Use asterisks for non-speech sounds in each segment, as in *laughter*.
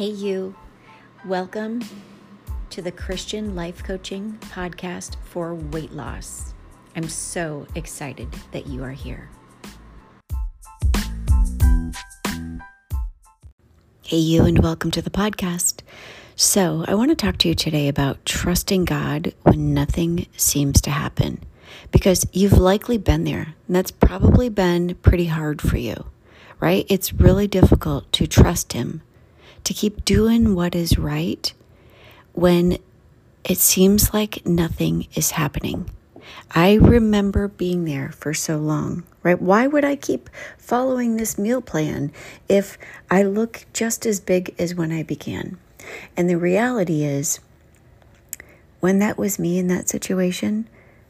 Hey, you. Welcome to the Christian Life Coaching Podcast for Weight Loss. I'm so excited that you are here. Hey, you, and welcome to the podcast. So, I want to talk to you today about trusting God when nothing seems to happen because you've likely been there, and that's probably been pretty hard for you, right? It's really difficult to trust Him to keep doing what is right when it seems like nothing is happening. I remember being there for so long, right? Why would I keep following this meal plan if I look just as big as when I began? And the reality is, when that was me in that situation,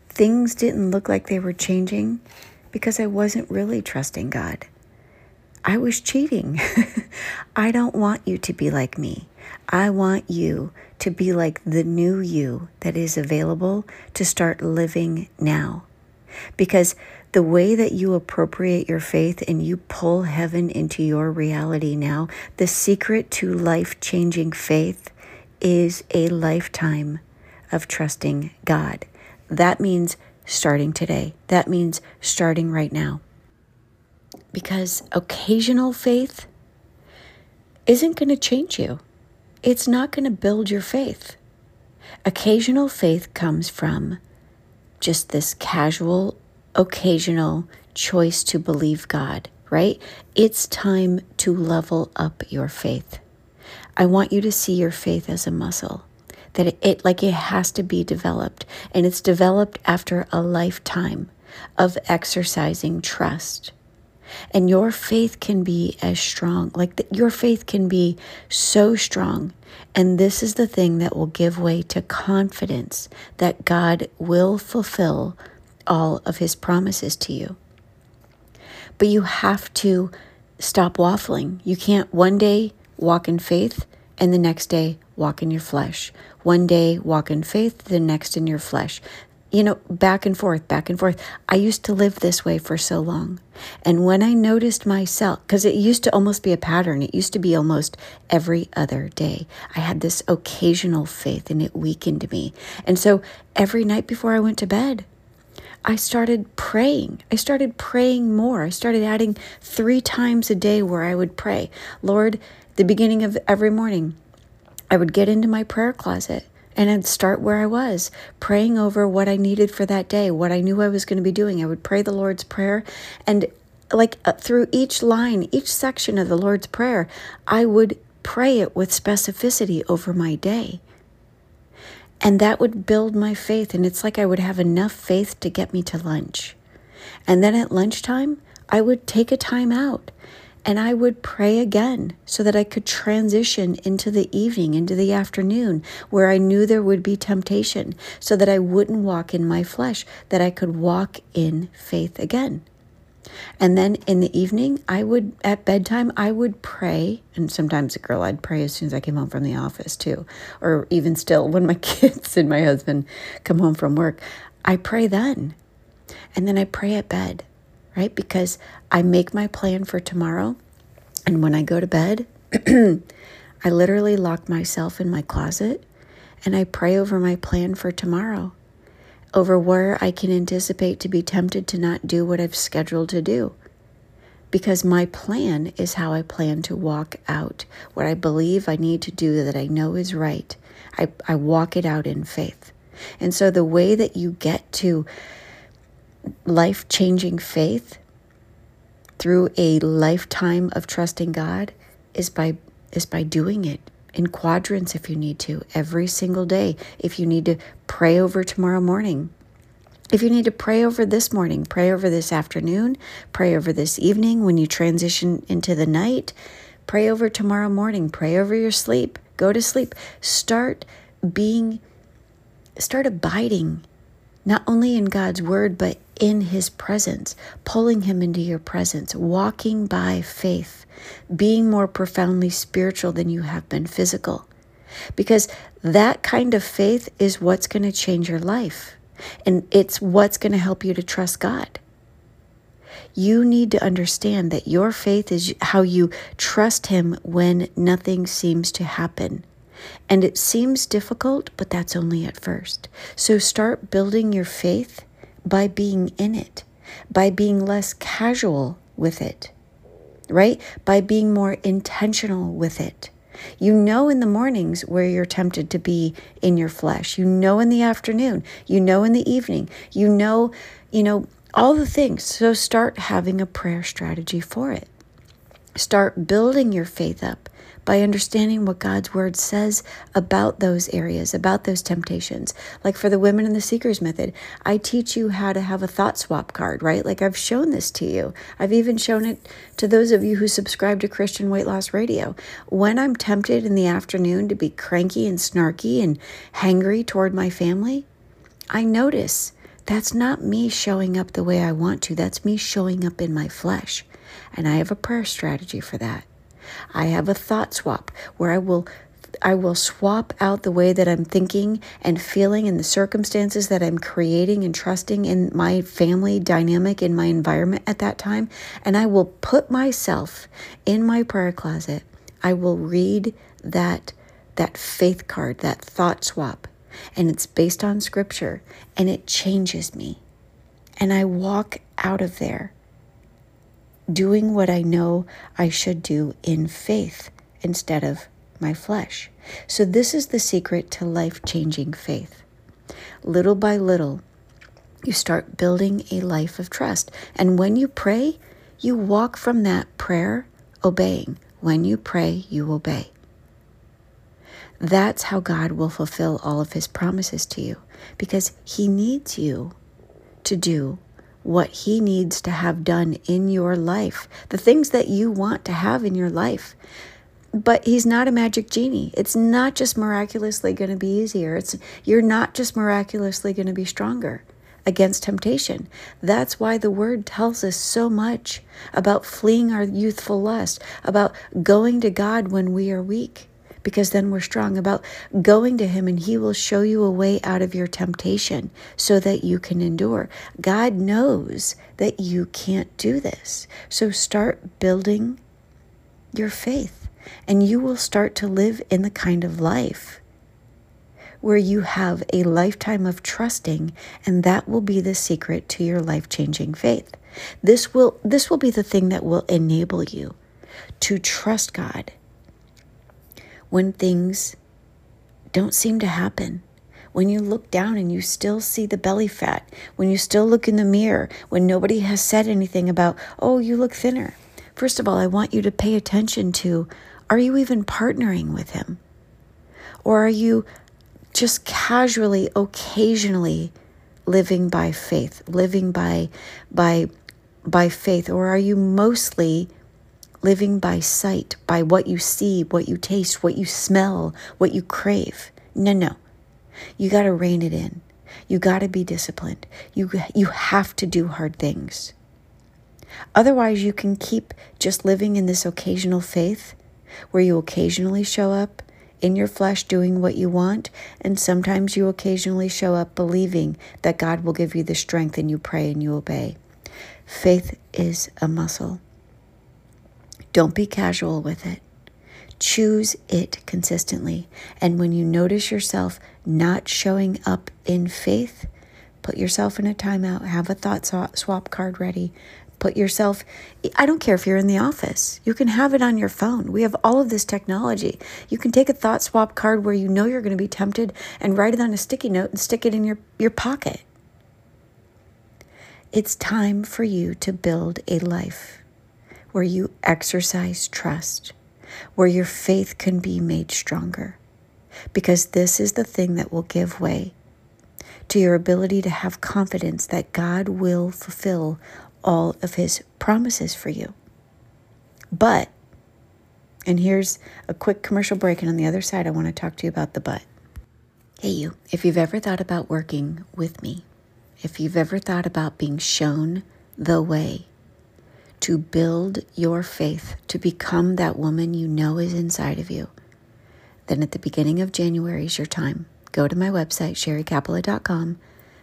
things didn't look like they were changing because I wasn't really trusting God. I was cheating. *laughs* I don't want you to be like me. I want you to be like the new you that is available to start living now. Because the way that you appropriate your faith and you pull heaven into your reality now, the secret to life changing faith is a lifetime of trusting God. That means starting today. That means starting right now because occasional faith isn't going to change you. It's not going to build your faith. Occasional faith comes from just this casual, occasional choice to believe God, right? It's time to level up your faith. I want you to see your faith as a muscle that it, it, like it has to be developed and it's developed after a lifetime of exercising trust and your faith can be as strong, like the, your faith can be so strong. And this is the thing that will give way to confidence that God will fulfill all of his promises to you. But you have to stop waffling. You can't one day walk in faith and the next day walk in your flesh. One day walk in faith, the next in your flesh you know, back and forth, back and forth. I used to live this way for so long. And when I noticed myself, because it used to almost be a pattern, it used to be almost every other day. I had this occasional faith and it weakened me. And so every night before I went to bed, I started praying. I started praying more. I started adding three times a day where I would pray. Lord, the beginning of every morning, I would get into my prayer closet and I'd start where I was, praying over what I needed for that day, what I knew I was going to be doing. I would pray the Lord's Prayer, and like uh, through each line, each section of the Lord's Prayer, I would pray it with specificity over my day. And that would build my faith. And it's like I would have enough faith to get me to lunch. And then at lunchtime, I would take a time out and I would pray again so that I could transition into the evening, into the afternoon, where I knew there would be temptation, so that I wouldn't walk in my flesh, that I could walk in faith again. And then in the evening, I would, at bedtime, I would pray. And sometimes a girl, I'd pray as soon as I came home from the office, too. Or even still, when my *laughs* kids and my husband come home from work, I pray then. And then I pray at bed right? Because I make my plan for tomorrow. And when I go to bed, *clears throat* I literally lock myself in my closet and I pray over my plan for tomorrow, over where I can anticipate to be tempted to not do what I've scheduled to do. Because my plan is how I plan to walk out what I believe I need to do that I know is right. I, I walk it out in faith. And so the way that you get to life changing faith through a lifetime of trusting God is by is by doing it in quadrants if you need to every single day. If you need to pray over tomorrow morning if you need to pray over this morning pray over this afternoon pray over this evening when you transition into the night pray over tomorrow morning pray over your sleep go to sleep. Start being start abiding not only in God's word, but in his presence, pulling him into your presence, walking by faith, being more profoundly spiritual than you have been physical. Because that kind of faith is what's going to change your life. And it's what's going to help you to trust God. You need to understand that your faith is how you trust Him when nothing seems to happen. And it seems difficult, but that's only at first. So start building your faith by being in it, by being less casual with it, right? By being more intentional with it. You know in the mornings where you're tempted to be in your flesh. You know in the afternoon. You know in the evening. You know, you know, all the things. So start having a prayer strategy for it. Start building your faith up by understanding what God's word says about those areas, about those temptations. Like for the women in the seekers method, I teach you how to have a thought swap card, right? Like I've shown this to you. I've even shown it to those of you who subscribe to Christian Weight Loss Radio. When I'm tempted in the afternoon to be cranky and snarky and hangry toward my family, I notice that's not me showing up the way I want to. That's me showing up in my flesh. And I have a prayer strategy for that. I have a thought swap where I will I will swap out the way that I'm thinking and feeling and the circumstances that I'm creating and trusting in my family dynamic, in my environment at that time. And I will put myself in my prayer closet. I will read that, that faith card, that thought swap. And it's based on scripture and it changes me. And I walk out of there doing what I know I should do in faith instead of my flesh. So, this is the secret to life changing faith. Little by little, you start building a life of trust. And when you pray, you walk from that prayer obeying. When you pray, you obey. That's how God will fulfill all of his promises to you because he needs you to do what He needs to have done in your life, the things that you want to have in your life. But he's not a magic genie. It's not just miraculously going to be easier. It's you're not just miraculously going to be stronger against temptation. That's why the word tells us so much about fleeing our youthful lust, about going to God when we are weak because then we're strong about going to Him and He will show you a way out of your temptation so that you can endure. God knows that you can't do this. So start building your faith and you will start to live in the kind of life where you have a lifetime of trusting and that will be the secret to your life-changing faith. This will this will be the thing that will enable you to trust God when things don't seem to happen. When you look down and you still see the belly fat, when you still look in the mirror, when nobody has said anything about, oh, you look thinner. First of all, I want you to pay attention to are you even partnering with him? Or are you just casually, occasionally living by faith, living by, by, by faith? Or are you mostly living by sight, by what you see, what you taste, what you smell, what you crave. No, no. You got to rein it in. You got to be disciplined. You you have to do hard things. Otherwise, you can keep just living in this occasional faith where you occasionally show up in your flesh doing what you want, and sometimes you occasionally show up believing that God will give you the strength and you pray and you obey. Faith is a muscle. Don't be casual with it. Choose it consistently. And when you notice yourself not showing up in faith, put yourself in a timeout, have a thought swap card ready. Put yourself, I don't care if you're in the office, you can have it on your phone. We have all of this technology. You can take a thought swap card where you know you're going to be tempted and write it on a sticky note and stick it in your, your pocket. It's time for you to build a life where you exercise trust, where your faith can be made stronger. Because this is the thing that will give way to your ability to have confidence that God will fulfill all of his promises for you. But, and here's a quick commercial break, and on the other side, I want to talk to you about the but. Hey, you, if you've ever thought about working with me, if you've ever thought about being shown the way, to build your faith to become that woman you know is inside of you, then at the beginning of January is your time. Go to my website, sherriekapala.com,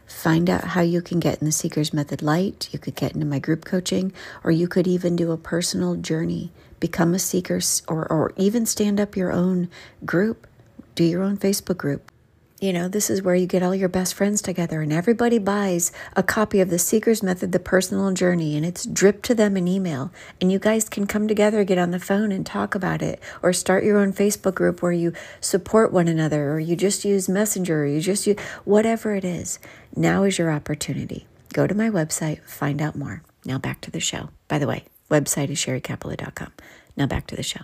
find out how you can get in the Seeker's Method Light. You could get into my group coaching, or you could even do a personal journey, become a seeker, or, or even stand up your own group, do your own Facebook group. You know, this is where you get all your best friends together and everybody buys a copy of The Seeker's Method, The Personal Journey, and it's dripped to them in email. And you guys can come together, get on the phone and talk about it, or start your own Facebook group where you support one another, or you just use Messenger, or you just use whatever it is. Now is your opportunity. Go to my website, find out more. Now back to the show. By the way, website is sherriekapala.com. Now back to the show.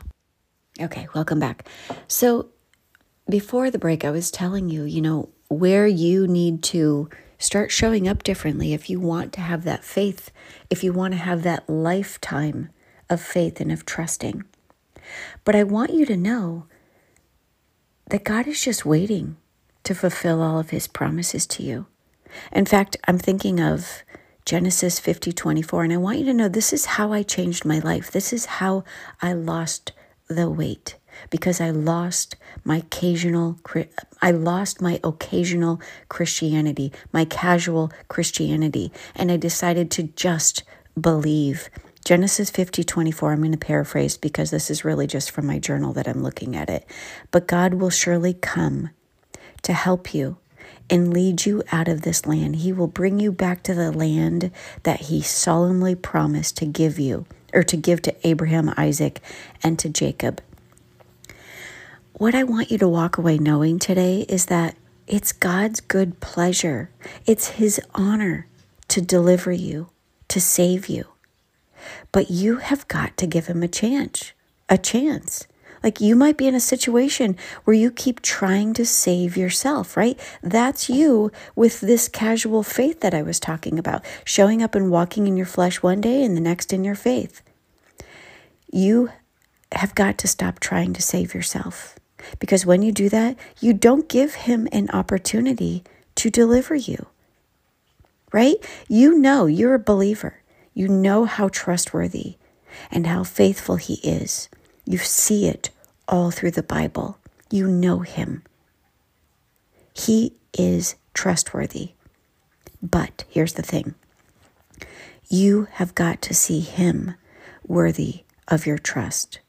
Okay, welcome back. So before the break, I was telling you, you know, where you need to start showing up differently if you want to have that faith, if you want to have that lifetime of faith and of trusting. But I want you to know that God is just waiting to fulfill all of his promises to you. In fact, I'm thinking of Genesis 50 24, and I want you to know this is how I changed my life. This is how I lost the weight because I lost my occasional I lost my occasional Christianity, my casual Christianity, and I decided to just believe. Genesis 50, 24, I'm going to paraphrase because this is really just from my journal that I'm looking at it. But God will surely come to help you and lead you out of this land. He will bring you back to the land that He solemnly promised to give you, or to give to Abraham, Isaac, and to Jacob what I want you to walk away knowing today is that it's God's good pleasure, it's His honor to deliver you, to save you. But you have got to give Him a chance, a chance. Like you might be in a situation where you keep trying to save yourself, right? That's you with this casual faith that I was talking about, showing up and walking in your flesh one day and the next in your faith. You have got to stop trying to save yourself. Because when you do that, you don't give him an opportunity to deliver you. Right? You know you're a believer. You know how trustworthy and how faithful he is. You see it all through the Bible. You know him. He is trustworthy. But here's the thing you have got to see him worthy of your trust.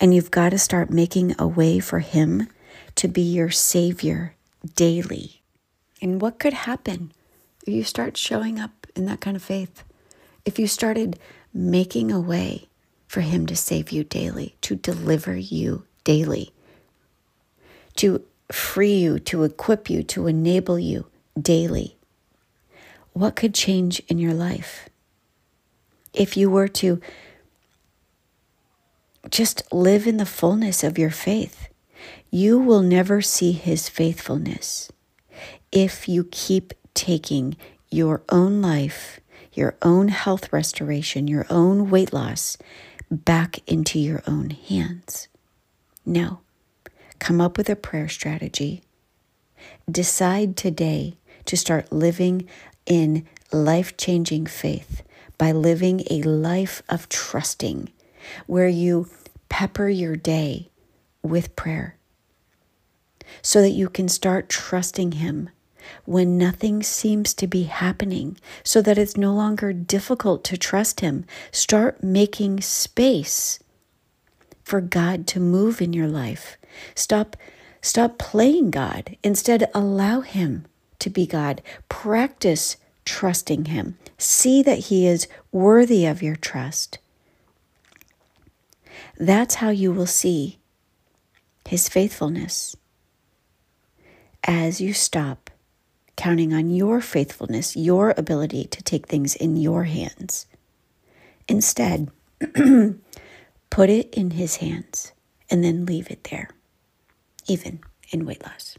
And you've got to start making a way for Him to be your Savior daily. And what could happen if you start showing up in that kind of faith? If you started making a way for Him to save you daily, to deliver you daily, to free you, to equip you, to enable you daily, what could change in your life? If you were to just live in the fullness of your faith. You will never see his faithfulness if you keep taking your own life, your own health restoration, your own weight loss back into your own hands. No. Come up with a prayer strategy. Decide today to start living in life changing faith by living a life of trusting where you pepper your day with prayer so that you can start trusting Him when nothing seems to be happening, so that it's no longer difficult to trust Him. Start making space for God to move in your life. Stop stop playing God. Instead allow him to be God. Practice trusting him. See that he is worthy of your trust. That's how you will see his faithfulness as you stop counting on your faithfulness, your ability to take things in your hands. Instead, *clears throat* put it in his hands and then leave it there, even in weight loss.